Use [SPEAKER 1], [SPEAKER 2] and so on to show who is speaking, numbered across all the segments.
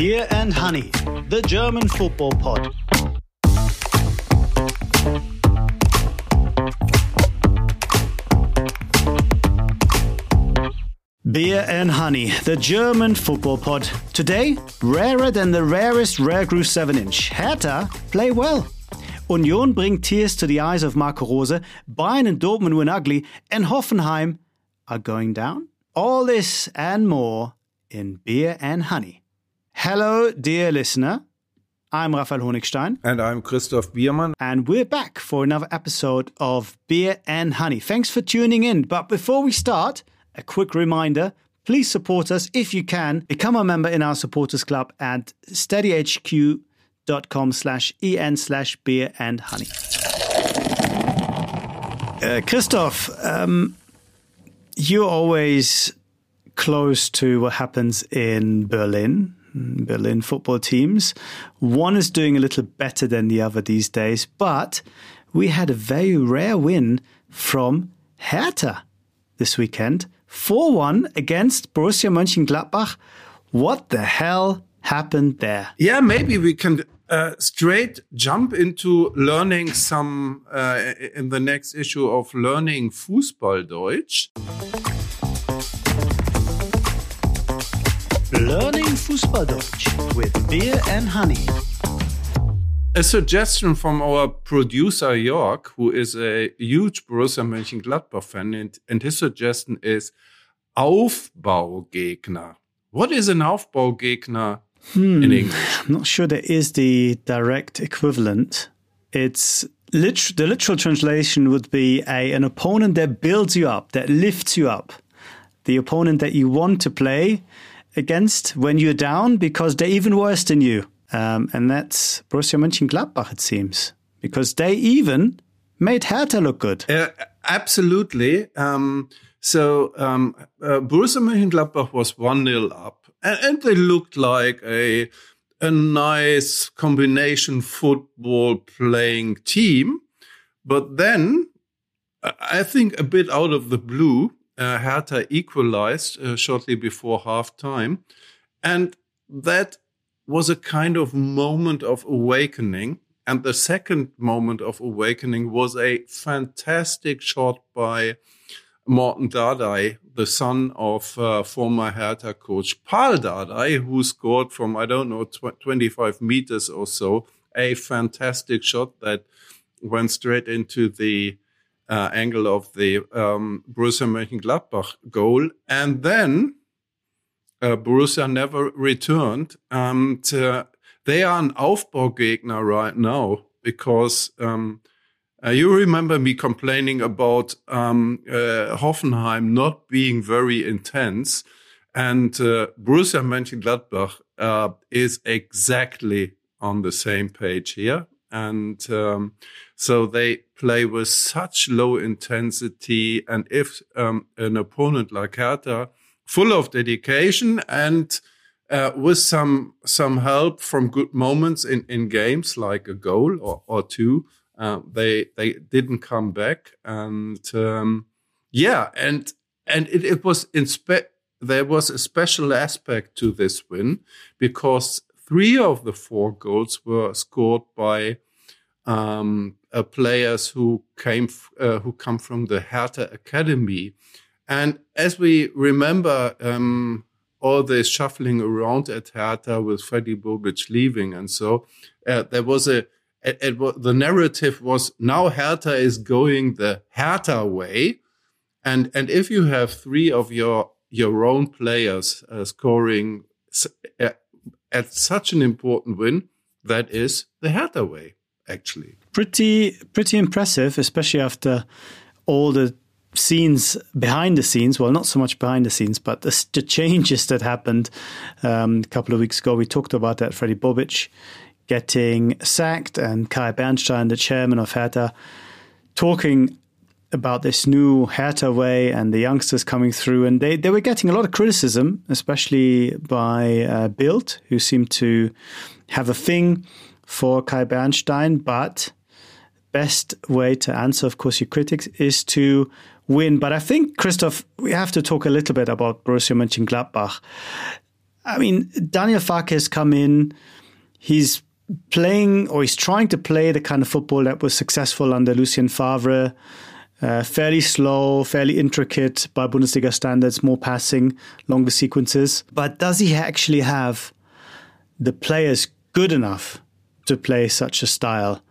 [SPEAKER 1] Beer and Honey, the German football pod. Beer and Honey, the German football pod. Today, rarer than the rarest rare groove 7 inch. Hertha play well. Union bring tears to the eyes of Marco Rose, Bayern and Dortmund win ugly, and Hoffenheim are going down? All this and more in Beer and Honey. Hello, dear listener. I'm Raphael Honigstein.
[SPEAKER 2] And I'm Christoph Biermann.
[SPEAKER 1] And we're back for another episode of Beer and Honey. Thanks for tuning in. But before we start, a quick reminder please support us if you can. Become a member in our supporters club at steadyhq.com slash en slash beer and honey. Uh, Christoph, um, you're always close to what happens in Berlin. Berlin football teams. One is doing a little better than the other these days, but we had a very rare win from Hertha this weekend 4 1 against Borussia Mönchengladbach. What the hell happened there?
[SPEAKER 2] Yeah, maybe we can uh, straight jump into learning some uh, in the next issue of learning Fußballdeutsch.
[SPEAKER 1] Learning Fußballdeutsch with beer and honey.
[SPEAKER 2] A suggestion from our producer York, who is a huge Borussia Mönchengladbach fan, and, and his suggestion is Aufbaugegner. What is an Aufbaugegner
[SPEAKER 1] hmm,
[SPEAKER 2] in English?
[SPEAKER 1] I'm not sure there is the direct equivalent. It's lit- the literal translation would be a an opponent that builds you up, that lifts you up. The opponent that you want to play against when you're down because they're even worse than you. Um, and that's Borussia Mönchengladbach, it seems, because they even made Hertha look good.
[SPEAKER 2] Uh, absolutely. Um, so um, uh, Borussia Mönchengladbach was 1 0 up, and, and, they looked like a, a nice combination football playing team. But then, I think a bit out of the blue, uh, Hertha equalized uh, shortly before half time. And that was a kind of moment of awakening. And the second moment of awakening was a fantastic shot by Marton Dardai, the son of uh, former Hertha coach Pal Dardai, who scored from, I don't know, tw 25 meters or so, a fantastic shot that went straight into the uh, angle of the um, Borussia Mönchengladbach goal. And then uh, Borussia never returned. And uh, they are an Aufbaugegner right now because um, uh, you remember me complaining about um, uh, Hoffenheim not being very intense. And uh, Borussia Mönchengladbach uh, is exactly on the same page here. And um, so they play with such low intensity. And if um, an opponent like Hertha full of dedication and uh, with some some help from good moments in, in games like a goal or, or two, uh, they they didn't come back and um, yeah and and it, it was inspe- there was a special aspect to this win because three of the four goals were scored by um, uh, players who came f- uh, who come from the Hertha Academy. And as we remember, um, all this shuffling around at Hertha with Freddy Bobic leaving, and so uh, there was a it, it, the narrative was now Hertha is going the Hertha way, and and if you have three of your your own players uh, scoring uh, at such an important win, that is the Hertha way, actually.
[SPEAKER 1] Pretty pretty impressive, especially after all the scenes behind the scenes well not so much behind the scenes but the, the changes that happened um, a couple of weeks ago we talked about that Freddy Bobic getting sacked and Kay Bernstein the chairman of Hertha talking about this new Hertha way and the youngsters coming through and they, they were getting a lot of criticism especially by uh, Bild who seemed to have a thing for Kay Bernstein but best way to answer of course your critics is to win. But I think, Christoph, we have to talk a little bit about Borussia Mönchengladbach. I mean, Daniel Farke has come in. He's playing or he's trying to play the kind of football that was successful under Lucien Favre. Uh, fairly slow, fairly intricate by Bundesliga standards, more passing, longer sequences. But does he actually have the players good enough to play such a style?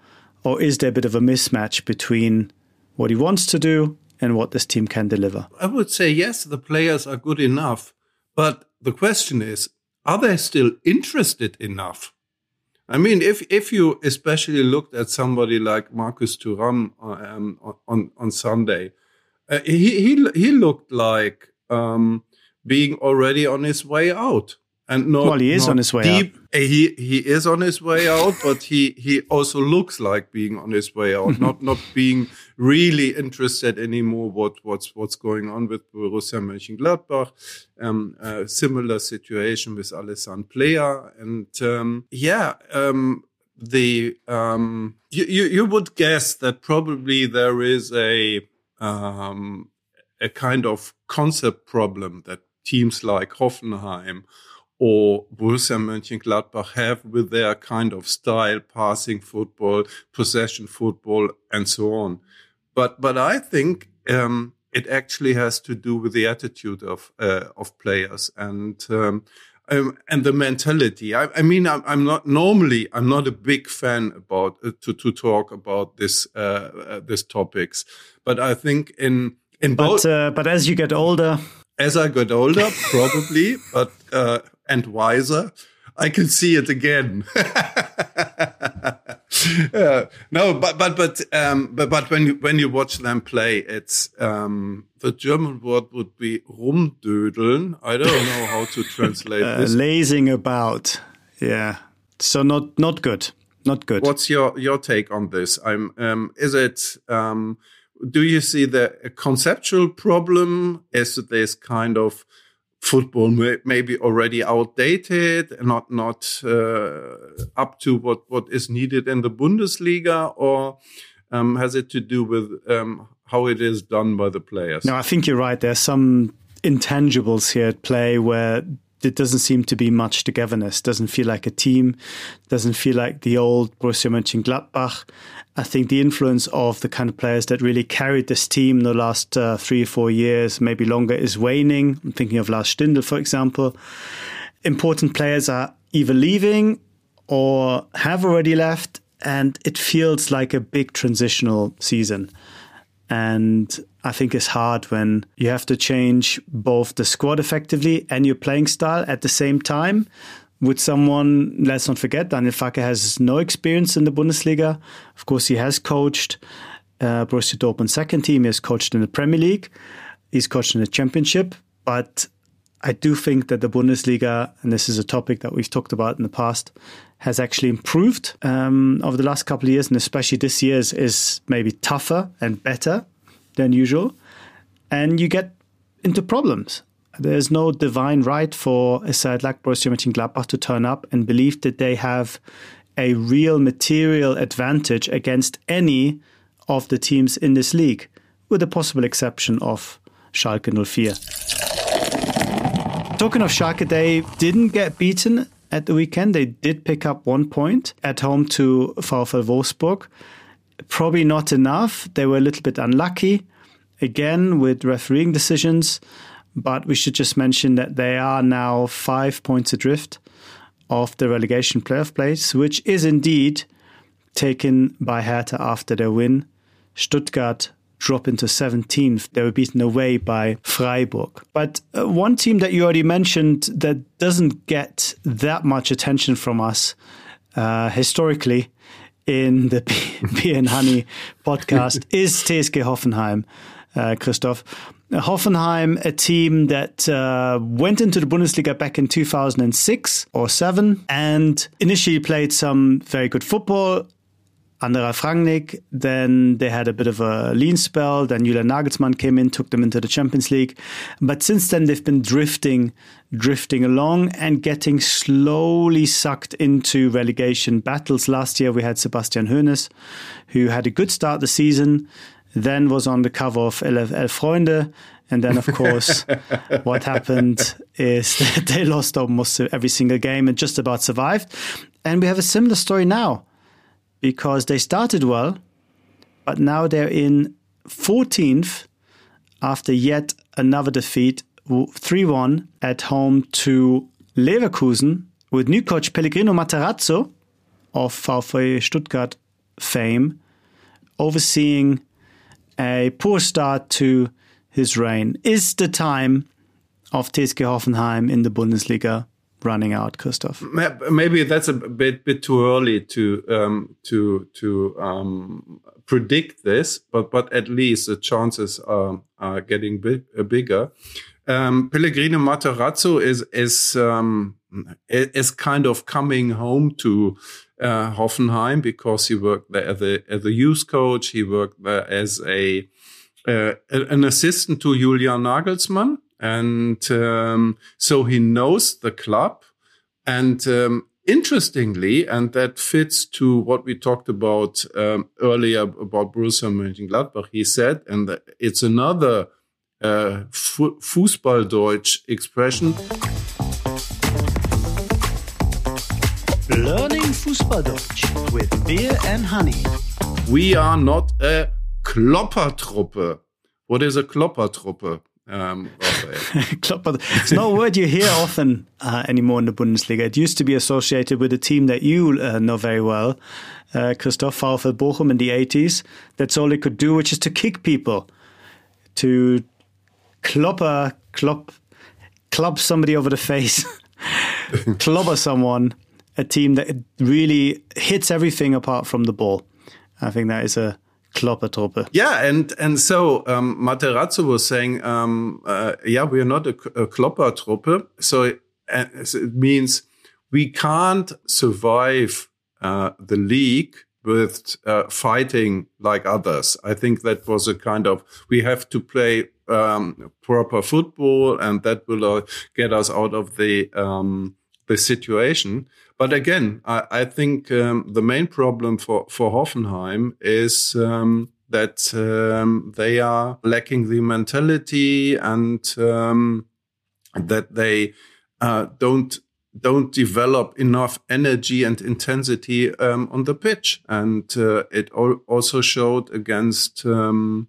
[SPEAKER 1] Or is there a bit of a mismatch between what he wants to do and what this team can deliver?
[SPEAKER 2] I would say yes, the players are good enough. But the question is, are they still interested enough? I mean, if if you especially looked at somebody like Marcus Thuram um, on on Sunday, uh, he he he looked like um, being already on his way out
[SPEAKER 1] and not, well, he is on his way deep. out.
[SPEAKER 2] He he is on his way out, but he he also looks like being on his way out, not not being really interested anymore. What what's what's going on with Borussia Mönchengladbach? Um, uh, similar situation with Alassane Pléa, and um, yeah. Um, the um, you, you you would guess that probably there is a um, a kind of concept problem that teams like Hoffenheim or Borussia Mönchengladbach have with their kind of style, passing football, possession football, and so on. But but I think um, it actually has to do with the attitude of uh, of players and. Um, um, and the mentality. I, I mean, I'm, I'm, not normally. I'm not a big fan about uh, to to talk about this uh, uh, this topics, but I think in in
[SPEAKER 1] both. But, uh, but as you get older,
[SPEAKER 2] as I get older, probably, but uh, and wiser, I can see it again. yeah. No, but but but um, but but when you when you watch them play, it's um, the German word would be rumdödeln. I don't know how to translate uh, this.
[SPEAKER 1] Lazing about, yeah. So not not good, not good.
[SPEAKER 2] What's your your take on this? I'm um, is it um, do you see the conceptual problem? Is this kind of football may, maybe already outdated, not not uh, up to what what is needed in the Bundesliga, or um, has it to do with um, how it is done by the players?
[SPEAKER 1] No, I think you're right. There's some intangibles here at play where it doesn't seem to be much togetherness. Doesn't feel like a team. Doesn't feel like the old Borussia Mönchengladbach. I think the influence of the kind of players that really carried this team in the last uh, three or four years, maybe longer, is waning. I'm thinking of Lars Stindl, for example. Important players are either leaving or have already left, and it feels like a big transitional season. And I think it's hard when you have to change both the squad effectively and your playing style at the same time. With someone, let's not forget, Daniel Farke has no experience in the Bundesliga. Of course, he has coached uh, Borussia Dortmund second team. He has coached in the Premier League. He's coached in the Championship. But I do think that the Bundesliga, and this is a topic that we've talked about in the past, has actually improved um, over the last couple of years, and especially this year is, is maybe tougher and better than usual, and you get into problems. There's no divine right for a side like Borussia Mönchengladbach to turn up and believe that they have a real material advantage against any of the teams in this league, with the possible exception of Schalke 04. Talking of Schalke, they didn't get beaten at the weekend. They did pick up one point at home to VfL Wolfsburg. Probably not enough. They were a little bit unlucky again with refereeing decisions, but we should just mention that they are now five points adrift of the relegation playoff place, which is indeed taken by Hertha after their win. Stuttgart drop into 17th. They were beaten away by Freiburg. But uh, one team that you already mentioned that doesn't get that much attention from us uh, historically in the Beer and Honey podcast is TSG Hoffenheim, uh, Christoph. Hoffenheim, a team that uh, went into the Bundesliga back in 2006 or 7 and initially played some very good football under Ralf Rangnick. Then they had a bit of a lean spell. Then Julian Nagelsmann came in, took them into the Champions League. But since then, they've been drifting, drifting along and getting slowly sucked into relegation battles. Last year, we had Sebastian Hoeneß, who had a good start the season, then was on the cover of Elf, Elf Freunde And then, of course, what happened is that they lost almost every single game and just about survived. And we have a similar story now because they started well, but now they're in 14th after yet another defeat, 3 1 at home to Leverkusen with new coach Pellegrino Matarazzo of VfB Stuttgart fame, overseeing a poor start to his reign. Is the time of TSG Hoffenheim in the Bundesliga running out, Christoph?
[SPEAKER 2] Maybe that's a bit bit too early to um, to to um, predict this, but but at least the chances are, are getting big, uh, bigger. Um, Pellegrino Matarazzo is is um, is kind of coming home to uh, Hoffenheim because he worked there as a, as a youth coach. He worked there as a uh, an assistant to Julian Nagelsmann, and um, so he knows the club. And um, interestingly, and that fits to what we talked about um, earlier about Borussia Mönchengladbach. He said, and it's another uh, Fußballdeutsch expression.
[SPEAKER 3] Learning Fußballdeutsch with beer and honey.
[SPEAKER 2] We are not a Kloppertruppe. What is a Kloppertruppe? Um,
[SPEAKER 1] Klopper. It's not a word you hear often uh, anymore in the Bundesliga. It used to be associated with a team that you uh, know very well, uh, Christoph VfL Bochum in the 80s. That's all it could do, which is to kick people, to clobber, clop, club somebody over the face, clobber someone, a team that really hits everything apart from the ball. I think that is a Kloppertruppe.
[SPEAKER 2] Yeah, and and so um, Matarazzo was saying, um, uh, yeah, we are not a, a Kloppertruppe. So it, uh, it means we can't survive uh, the league with uh, fighting like others. I think that was a kind of we have to play um, proper football, and that will uh, get us out of the um, the situation. But again, I, I think um, the main problem for for Hoffenheim is. Um, that um, they are lacking the mentality and um, that they uh, don't don't develop enough energy and intensity um, on the pitch. And uh, it also showed against um,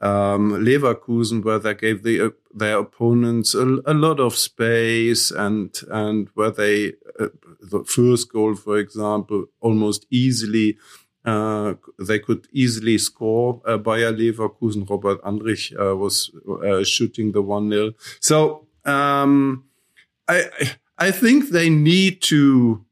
[SPEAKER 2] um, Leverkusen, where they gave the, uh, their opponents a, a, lot of space and and where they uh, the first goal, for example, almost easily. Uh, they could easily score uh, Bayer Leverkusen. Robert Andrich uh, was uh, shooting the 1 0. So, um, I, I think they need to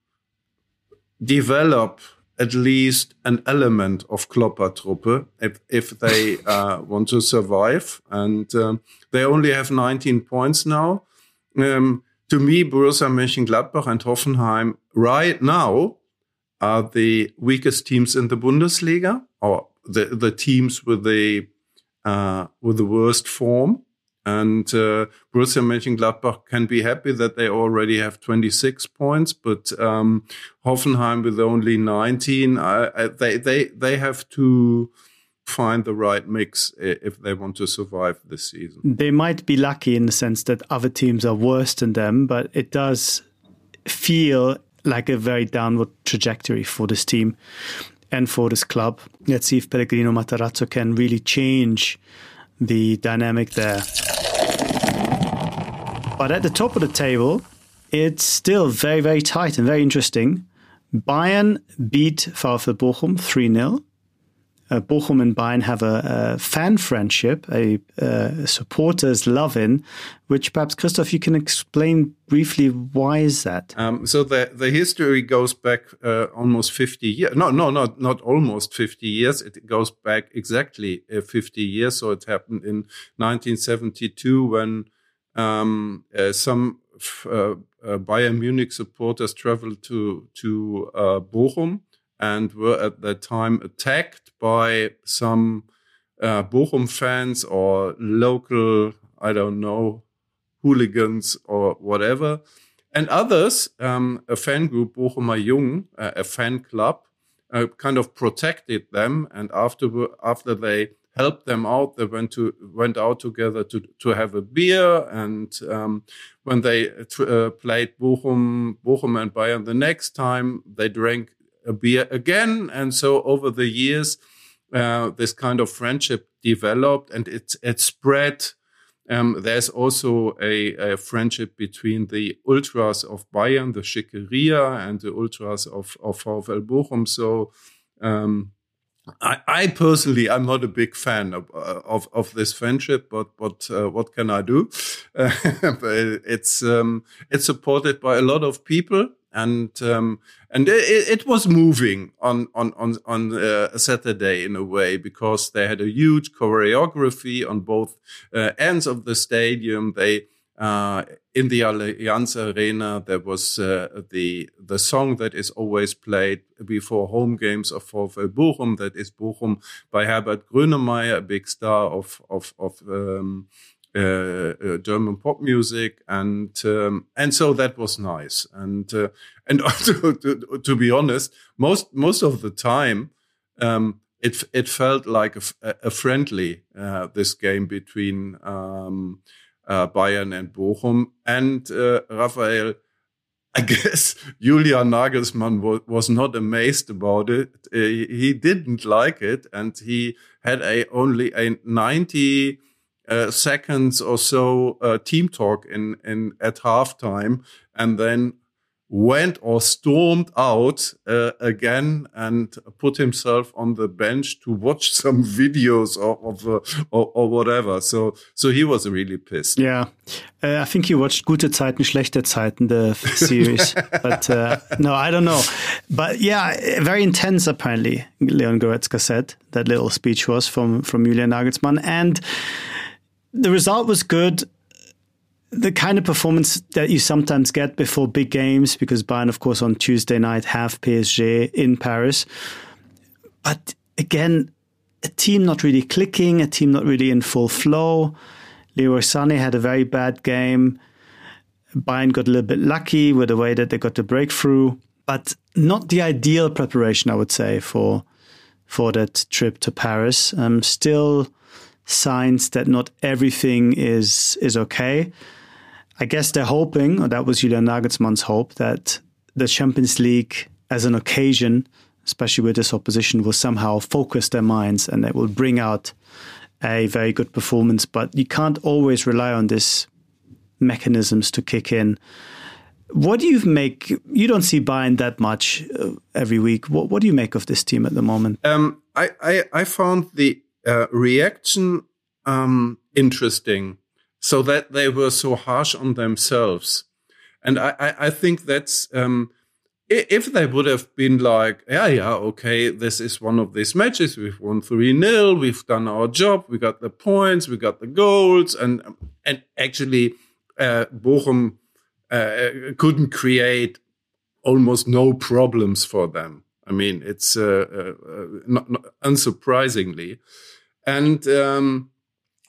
[SPEAKER 2] develop at least an element of Kloppertruppe if, if they uh, want to survive. And um, they only have 19 points now. Um, to me, Borussia Mönchengladbach and Hoffenheim right now are the weakest teams in the Bundesliga, or the, the teams with the uh, with the worst form. And uh, Borussia Mönchengladbach can be happy that they already have 26 points, but um, Hoffenheim with only 19, I, I, they they they have to find the right mix if they want to survive this season.
[SPEAKER 1] They might be lucky in the sense that other teams are worse than them, but it does feel like a very downward trajectory for this team and for this club. Let's see if Pellegrino Matarazzo can really change the dynamic there. But at the top of the table, it's still very, very tight and very interesting. Bayern beat VfL Bochum 3 0. Uh, Bochum and Bayern have a, a fan friendship, a, a supporters love in, which perhaps Christoph, you can explain briefly why is that?
[SPEAKER 2] Um, so the the history goes back uh, almost fifty years. No, no, not not almost fifty years. It goes back exactly uh, fifty years. So it happened in 1972 when um, uh, some uh, uh, Bayern Munich supporters traveled to to Bochum and were at that time attacked by some uh, Bochum fans or local, I don't know, hooligans or whatever. And others, um, a fan group, Bochumer Jung, uh, a fan club, uh, kind of protected them. And after, after they helped them out. They went to went out together to to have a beer, and um, when they uh, played Bochum, Bochum and Bayern the next time, they drank a beer again, and so over the years, uh, this kind of friendship developed, and it it spread. Um, there's also a, a, friendship between the ultras of Bayern, the Schickeria, and the ultras of, of VfL Bochum. So um, I, I, personally, I'm not a big fan of uh, of, of this friendship, but but uh, what can I do? It's um, it's supported by a lot of people, and um, and it, it, was moving on on on on uh, a Saturday in a way because they had a huge choreography on both uh, ends of the stadium. They uh, in the Allianz Arena, there was uh, the the song that is always played before home games of VfL Bochum. That is Bochum by Herbert Grönemeyer, a big star of of of um, German pop music, and um, and so that was nice. And uh, and to, to, to, be honest, most most of the time. Um, it it felt like a, a friendly uh, this game between um, uh, Bayern and Bochum. And uh, Raphael, I guess Julian Nagelsmann was, was not amazed about it. Uh, he didn't like it, and he had a only a 90 uh, seconds or so uh, team talk in in at halftime, and then went or stormed out uh, again and put himself on the bench to watch some videos of, of uh, or, or, whatever. So so he was really pissed.
[SPEAKER 1] Yeah, uh, I think he watched Gute Zeiten, Schlechte Zeiten, the series. but uh, no, I don't know. But yeah, very intense. Apparently, Leon Goretzka said that little speech was from from Julian Nagelsmann, and the result was good the kind of performance that you sometimes get before big games, because Bayern, of course, on Tuesday night have PSG in Paris. But again, a team not really clicking, a team not really in full flow. Leroy Sané had a very bad game. Bayern got a little bit lucky with the way that they got the breakthrough, but not the ideal preparation, I would say, for for that trip to Paris. Um, still signs that not everything is is okay. I guess they're hoping, or that was Julian Nagelsmann's hope, that the Champions League as an occasion, especially with this opposition, will somehow focus their minds and they will bring out a very good performance. But you can't always rely on these mechanisms to kick in. What do you make? You don't see Bayern that much uh, every week. What, what do you make of this team at the moment?
[SPEAKER 2] Um, I, I, I found the uh, reaction um, interesting so that they were so harsh on themselves. And I, I, I think that's, um, if they would have been like, yeah, yeah, okay, this is one of these matches. We've won 3 0. We've done our job. We got the points. We got the goals. And, and actually, uh, Bochum uh, couldn't create almost no problems for them. I mean, it's uh, uh, uh not, not unsurprisingly. And, um,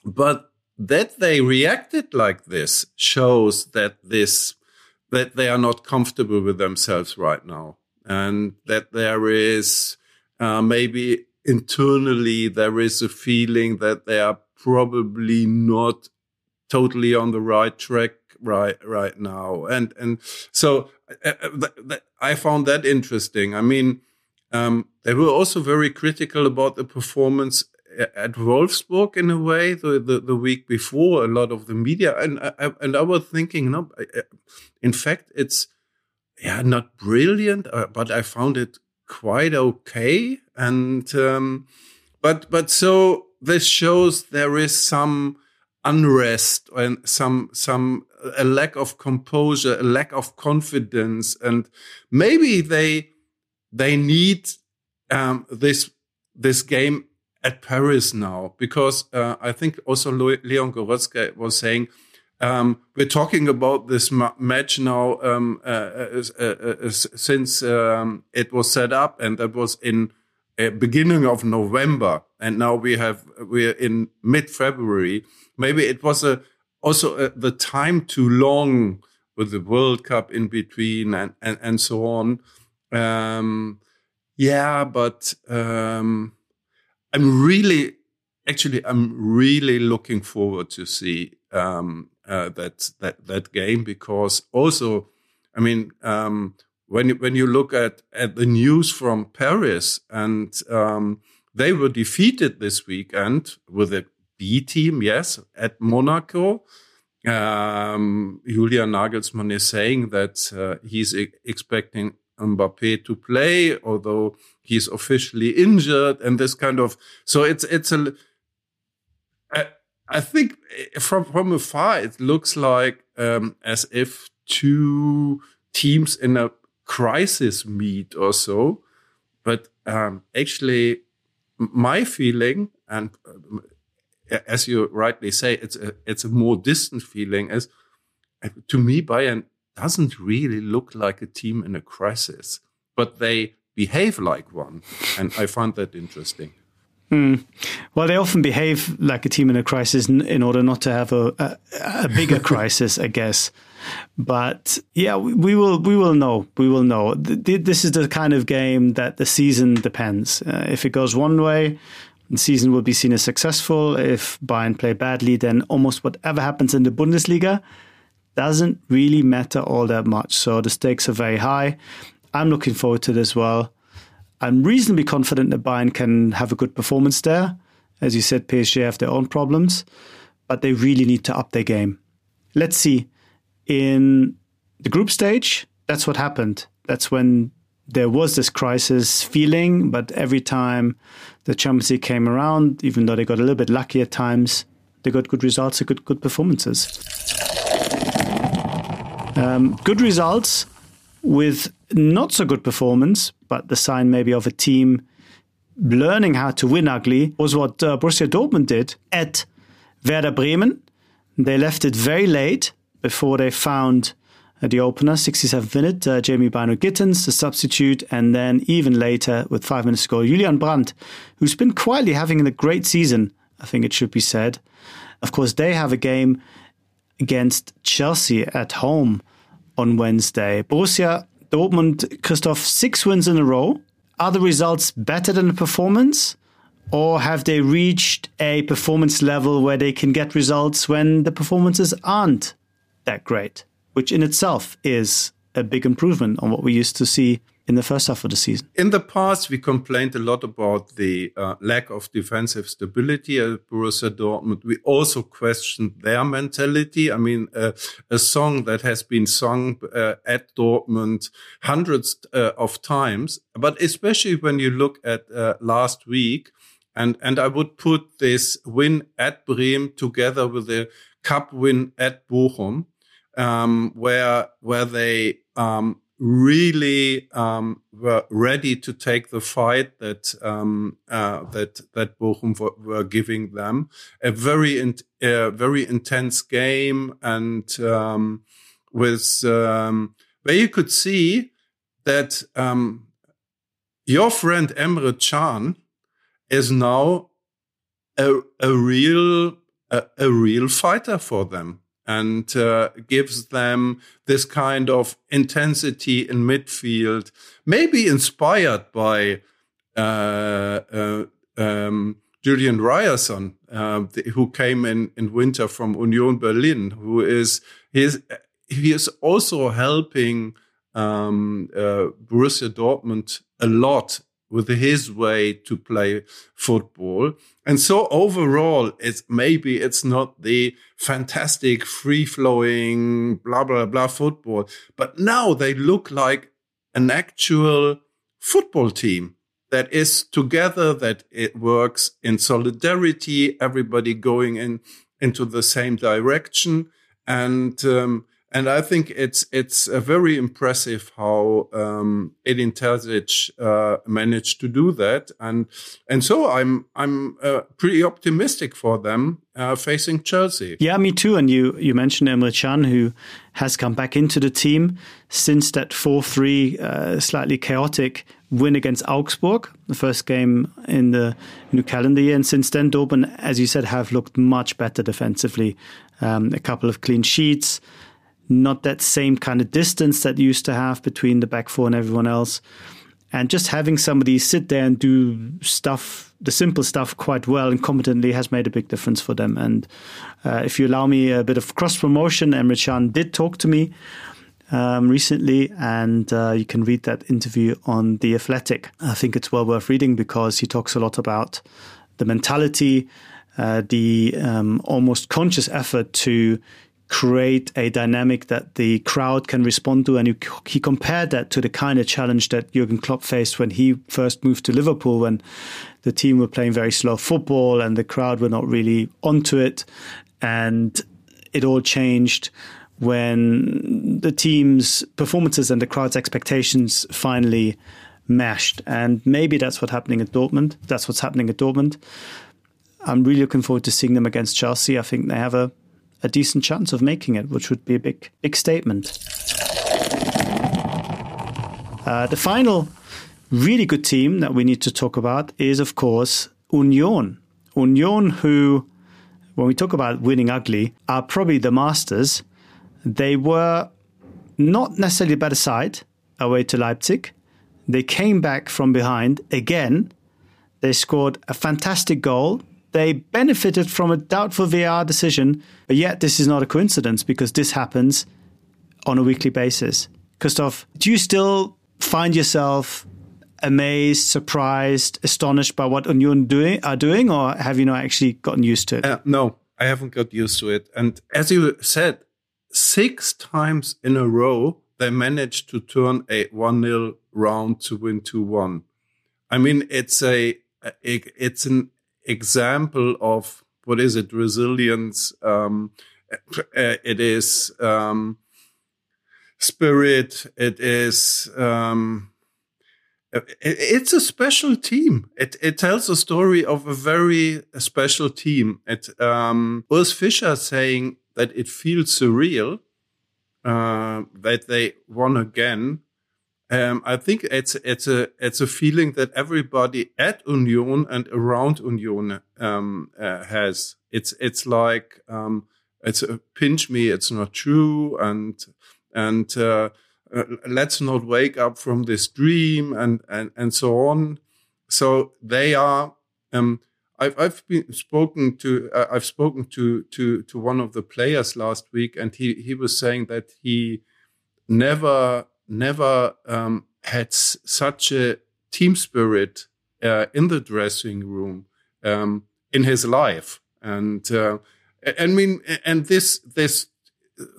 [SPEAKER 2] but that they reacted like this shows that this that they are not comfortable with themselves right now. And that there is uh, maybe internally there is a feeling that they are probably not totally on the right track right right now. And and so uh, uh i found that interesting. I mean um, they were also very critical about the performance at Wolfsburg in a way the, the, the, week before a lot of the media and I, and I was thinking no in fact it's yeah not brilliant uh, but I found it quite okay and um, but but so this shows there is some unrest and some some a lack of composure a lack of confidence and maybe they they need um, this this game at Paris now because uh, I think also Leon Goretzka was saying um, we're talking about this ma match now um, uh, uh, uh since um, it was set up, and that was in uh, beginning of November, and now we have we're in mid February. Maybe it was a also uh, the time too long with the World Cup in between and and, and so on. Um, yeah, but um, I'm really actually, I'm really looking forward to see um, uh, that that that game because also, I mean, um, when you, when you look at at the news from Paris and um, they were defeated this weekend with a B team, yes, at Monaco. Um, Julian Nagelsmann is saying that uh, he's e- expecting Mbappe to play, although he's officially injured, and this kind of. So it's it's a. I, I think from from afar it looks like um, as if two teams in a crisis meet or so, but um, actually, my feeling and uh, as you rightly say, it's a it's a more distant feeling. As to me, Bayern doesn't really look like a team in a crisis, but they behave like one. And I find that interesting.
[SPEAKER 1] Mm. Well, they often behave like a team in a crisis in order not to have a, a, a bigger crisis, I guess. But yeah, we will we will know. We will know. This is the kind of game that the season depends. Uh, if it goes one way, the season will be seen as successful. If Bayern play badly, then almost whatever happens in the Bundesliga doesn't really matter all that much. So the stakes are very high. I'm looking forward to this as well. I'm reasonably confident that Bayern can have a good performance there. As you said, PSG have their own problems, but they really need to up their game. Let's see. In the group stage, that's what happened. That's when there was this crisis feeling, but every time the Champions League came around, even though they got a little bit lucky at times, they got good results and good good performances. Um, good results with not so good performance, but the sign maybe of a team learning how to win ugly was what uh, Borussia Dortmund did at Werder Bremen. They left it very late before they found uh, the opener, 67th minute, uh, Jamie Bynoe-Gittens, the substitute, and then even later, with five minutes to go, Julian Brandt, who's been quietly having a great season, I think it should be said. Of course, they have a game against Chelsea at home on Wednesday. Borussia Dortmund, Christoph, six wins in a row. Are the results better than the performance? Or have they reached a performance level where they can get results when the performances aren't that great? Which in itself is a big improvement on what we used to see in the first half of the season.
[SPEAKER 2] In the past, we complained a lot about the uh, lack of defensive stability at Borussia Dortmund. We also questioned their mentality. I mean, uh, a song that has been sung uh, at Dortmund hundreds uh, of times, but especially when you look at uh, last week, and and I would put this win at Bremen together with the cup win at Bochum, um, where where they um, really um, were ready to take the fight that um, uh, that that Bochum were, were, giving them. A very in, uh, very intense game, and um, with um, where you could see that um, your friend Emre Can is now a, a real a, a real fighter for them and uh, gives them this kind of intensity in midfield, maybe inspired by uh, uh, um, Julian Ryerson, uh, who came in in winter from Union Berlin, who is he is also helping um, uh, Borussia Dortmund a lot with his way to play football. And so overall, it's maybe it's not the fantastic free flowing blah, blah, blah football, but now they look like an actual football team that is together, that it works in solidarity, everybody going in into the same direction. And, um, and I think it's it's very impressive how um, Edin Terzic uh, managed to do that, and and so I'm I'm uh, pretty optimistic for them uh, facing Chelsea.
[SPEAKER 1] Yeah, me too. And you you mentioned Emre Can, who has come back into the team since that four three uh, slightly chaotic win against Augsburg, the first game in the new calendar year, and since then Dortmund, as you said, have looked much better defensively. Um, a couple of clean sheets not that same kind of distance that you used to have between the back four and everyone else. And just having somebody sit there and do stuff, the simple stuff, quite well and competently has made a big difference for them. And uh, if you allow me a bit of cross promotion, Emre Can did talk to me um, recently, and uh, you can read that interview on The Athletic. I think it's well worth reading because he talks a lot about the mentality, uh, the um, almost conscious effort to create a dynamic that the crowd can respond to. And he, he, compared that to the kind of challenge that Jurgen Klopp faced when he first moved to Liverpool, when the team were playing very slow football and the crowd were not really onto it. And it all changed when the team's performances and the crowd's expectations finally meshed. And maybe that's what's happening at Dortmund. That's what's happening at Dortmund. I'm really looking forward to seeing them against Chelsea. I think they have a, a decent chance of making it, which would be a big, big statement. Uh, the final really good team that we need to talk about is, of course, Union. Union, who, when we talk about winning ugly, are probably the masters they were not necessarily a better side away to Leipzig. They came back from behind again. They scored a fantastic goal. They benefited from a doubtful VAR decision, but yet this is not a coincidence because this happens on a weekly basis. Christoph, do you still find yourself amazed, surprised, astonished by what Union doing, are doing, or have you not actually gotten used to it?
[SPEAKER 2] Uh, no, I haven't got used to it. And as you said, six times in a row, they managed to turn a 1 0 round to win 2 1. I mean, it's a, it's an example of what is it, resilience. Um, it is, um, spirit. It is, um, it's a special team. It, it tells a story of a very special team. It, um, Urs Fischer saying that it feels surreal uh, that they won again. Um, I think it's it's a it's a feeling that everybody at Union and around Union um, uh, has. It's it's like um, it's a pinch me. It's not true, and and uh, uh, let's not wake up from this dream, and and and so on. So they are um, I've I've been spoken to uh, I've spoken to to to one of the players last week, and he he was saying that he never never um, had such a team spirit uh, in the dressing room um, in his life, and uh, I mean, and this this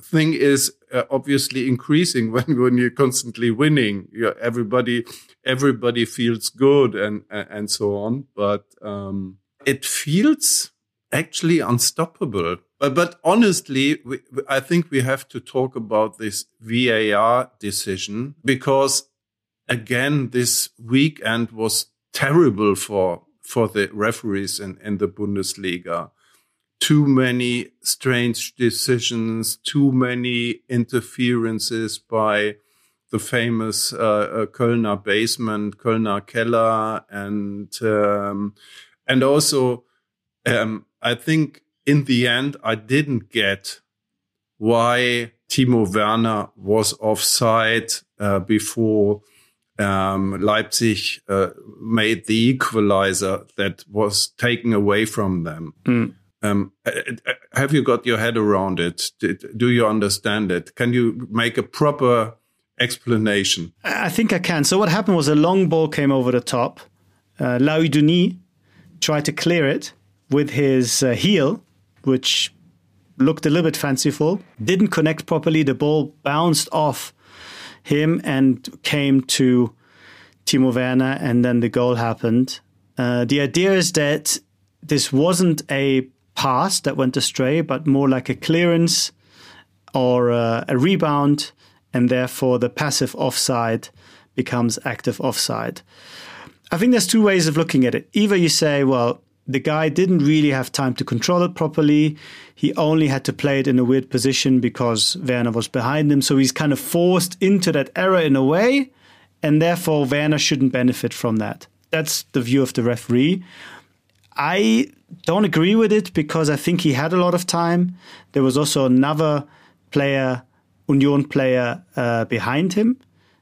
[SPEAKER 2] thing is uh, obviously increasing when when you're constantly winning. You're, everybody everybody feels good and and so on, but. Um, it feels actually unstoppable. But, but honestly, we, I think we have to talk about this VAR decision because again, this weekend was terrible for, for the referees in, in the Bundesliga. Too many strange decisions, too many interferences by the famous uh, uh, Kölner basement, Kölner Keller, and um, and also, um, I think in the end, I didn't get why Timo Werner was offside uh, before um, Leipzig uh, made the equalizer that was taken away from them. Mm. Um, uh, have you got your head around it? Do you understand it? Can you make a proper explanation?
[SPEAKER 1] I think I can. So what happened was a long ball came over the top. Uh, Laidouni tried to clear it with his uh, heel, which looked a little bit fanciful. Didn't connect properly. The ball bounced off him and came to Timo Werner, and then the goal happened. Uh, the idea is that this wasn't a pass that went astray, but more like a clearance or a, a rebound, and therefore the passive offside becomes active offside. I think there's two ways of looking at it. Either you say, well, the guy didn't really have time to control it properly. He only had to play it in a weird position because Werner was behind him. So he's kind of forced into that error in a way. And therefore, Werner shouldn't benefit from that. That's the view of the referee. I don't agree with it because I think he had a lot of time. There was also another player, Union player, uh, behind him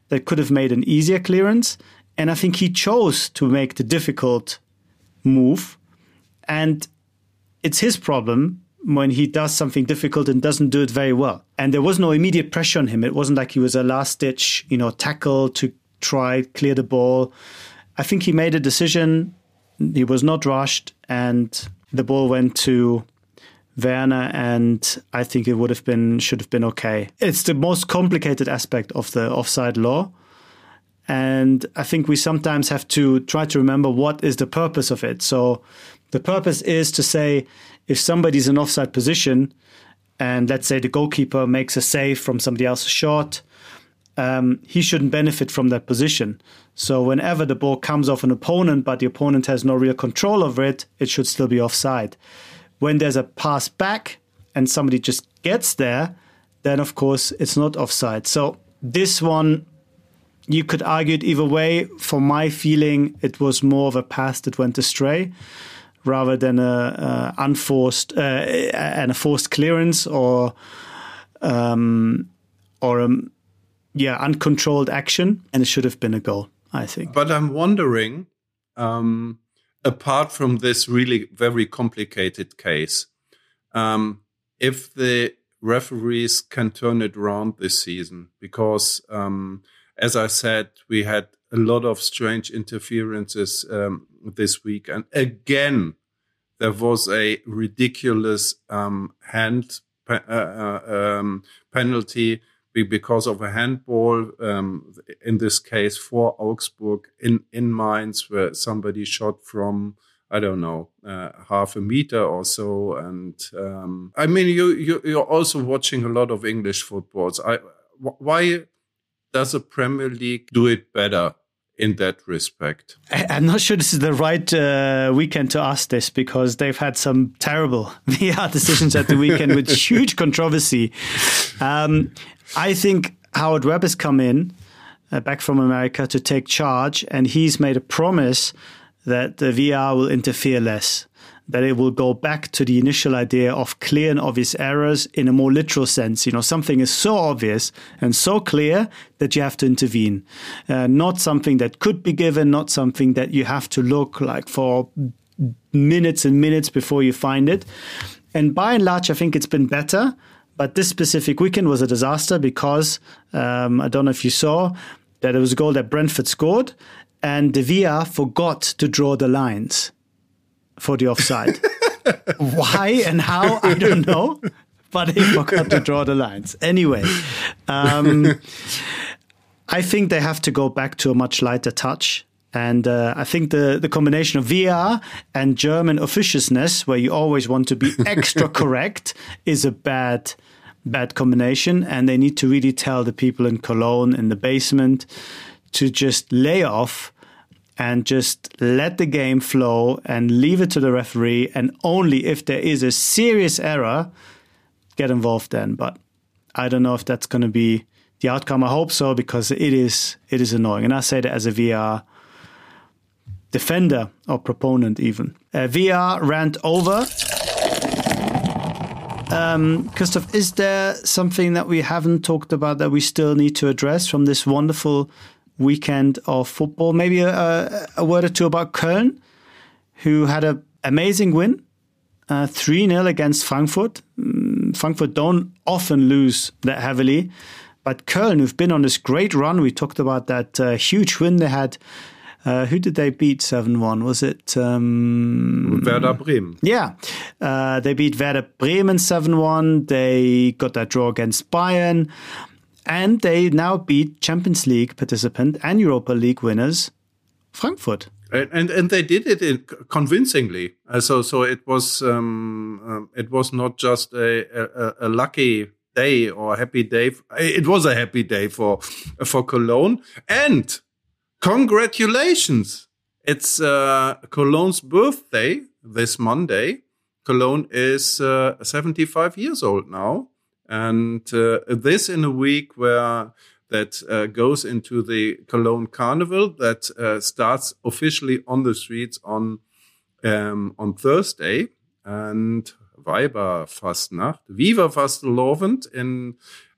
[SPEAKER 1] that could have made an easier clearance. And I think he chose to make the difficult move. And it's his problem when he does something difficult and doesn't do it very well. And there was no immediate pressure on him. It wasn't like he was a last ditch, you know, tackle to try clear the ball. I think he made a decision. He was not rushed, and the ball went to Werner, and I think it would have been should have been okay. It's the most complicated aspect of the offside law. And I think we sometimes have to try to remember what is the purpose of it. So the purpose is to say if somebody's in offside position and let's say the goalkeeper makes a save from somebody else's shot, um, he shouldn't benefit from that position. So whenever the ball comes off an opponent, but the opponent has no real control over it, it should still be offside. When there's a pass back and somebody just gets there, then of course it's not offside. So this one, you could argue it either way. For my feeling, it was more of a pass that went astray rather than a, a unforced uh, and a forced clearance or um, or a yeah uncontrolled action, and it should have been a goal. I think.
[SPEAKER 2] But I'm wondering, um, apart from this really very complicated case, um, if the referees can turn it around this season, because um, as I said, we had a lot of strange interferences um, this week, and again, there was a ridiculous um, hand uh, uh, um, penalty because of a handball. Um, in this case, for Augsburg in in Mainz, where somebody shot from I don't know uh, half a meter or so. And um, I mean, you, you you're also watching a lot of English footballs. I why does the Premier League do it better? In that respect.
[SPEAKER 1] I'm not sure this is the right uh, weekend to ask this because they've had some terrible VAR decisions at the weekend with huge controversy. Um, I think Howard Webb has come in uh, back from America to take charge, and he's made a promise that the VAR will interfere less that it will go back to the initial idea of clear and obvious errors in a more literal sense. You know, something is so obvious and so clear that you have to intervene, uh, not something that could be given, not something that you have to look like for minutes and minutes before you find it. And by and large, I think it's been better. But this specific weekend was a disaster because um, I don't know if you saw that it was a goal that Brentford scored, and the VAR forgot to draw the lines for the offside. Why and how, I don't know, but he forgot to draw the lines. Anyway, um, I think they have to go back to a much lighter touch. And uh, I think the, the combination of VAR and German officiousness, where you always want to be extra correct, is a bad bad combination. And they need to really tell the people in Cologne in the basement to just lay off and just let the game flow and leave it to the referee. And only if there is a serious error, get involved then. But I don't know if that's going to be the outcome. I hope so because it is it is annoying, and I say that as a VAR defender or proponent even. Uh, VAR rant over. Um, Christoph, is there something that we haven't talked about that we still need to address from this wonderful weekend of football. Maybe a, a word or two about Köln, who had an amazing win, uh, 3 0 against Frankfurt. Mm, Frankfurt don't often lose that heavily, but Köln, who've been on this great run, we talked about that uh, huge win they had. Uh, who did they beat 7 1? Was it um,
[SPEAKER 2] Werder Bremen?
[SPEAKER 1] Yeah. Uh, they beat Werder Bremen 7 1. They got that draw against Bayern. And they now beat Champions League participant and Europa League winners Frankfurt.
[SPEAKER 2] And, and, and they did it in, convincingly. Uh, so so it was um, um, it was not just a, a, a, lucky day or a happy day. It was a happy day for for Cologne. And congratulations! It's uh, Cologne's birthday this Monday. Cologne is uh, 75 years old now. And uh, this in a week where that uh, goes into the Cologne Carnival that uh, starts officially on the streets on um, on Thursday and Weiberfastnacht, Viva Fastelovend in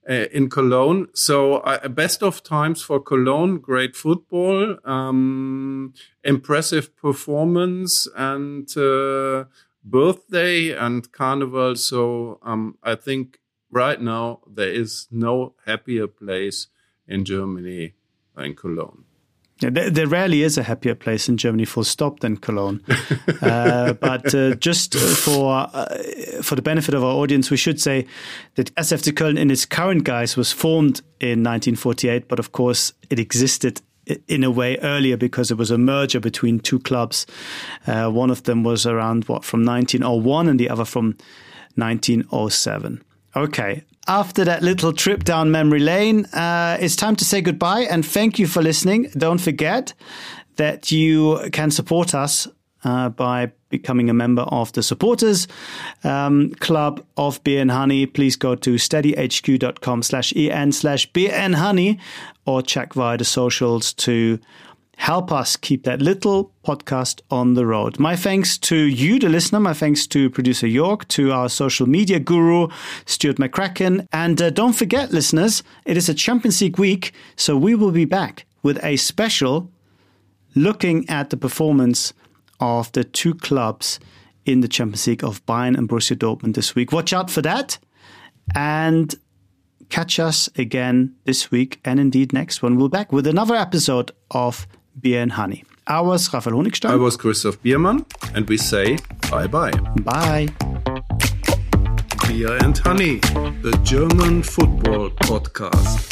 [SPEAKER 2] uh, in Cologne. So uh, best of times for Cologne, great football, um, impressive performance, and uh, birthday and carnival. So um, I think right now there is no happier place in Germany than Cologne.
[SPEAKER 1] Yeah, there, there, rarely is a happier place in Germany, full stop, than Cologne. uh, but uh, just for uh, for the benefit of our audience, we should say that SFC Köln, in its current guise, was formed in 1948. But of course, it existed in a way earlier because it was a merger between two clubs. Uh, one of them was around what from 1901, and the other from 1907. Okay, after that little trip down memory lane, uh, it's time to say goodbye and thank you for listening. Don't forget that you can support us uh, by becoming a member of the supporters um, club of Beer and Honey. Please go to steadyhq.com slash en slash beer and honey or check via the socials to help us keep that little podcast on the road. My thanks to you, the listener. My thanks to producer York, to our social media guru, Stuart McCracken. And uh, don't forget, listeners, it is a Champions League week, so we will be back with a special looking at the performance of the two clubs in the Champions League of Bayern and Borussia Dortmund this week. Watch out for that. And catch us again this week and indeed next one. We'll be back with another episode of Beer and Honey. I was Raphael Honigstein.
[SPEAKER 2] I was Christoph Biermann. And we say bye bye.
[SPEAKER 1] Bye.
[SPEAKER 2] Beer and Honey, the German football podcast.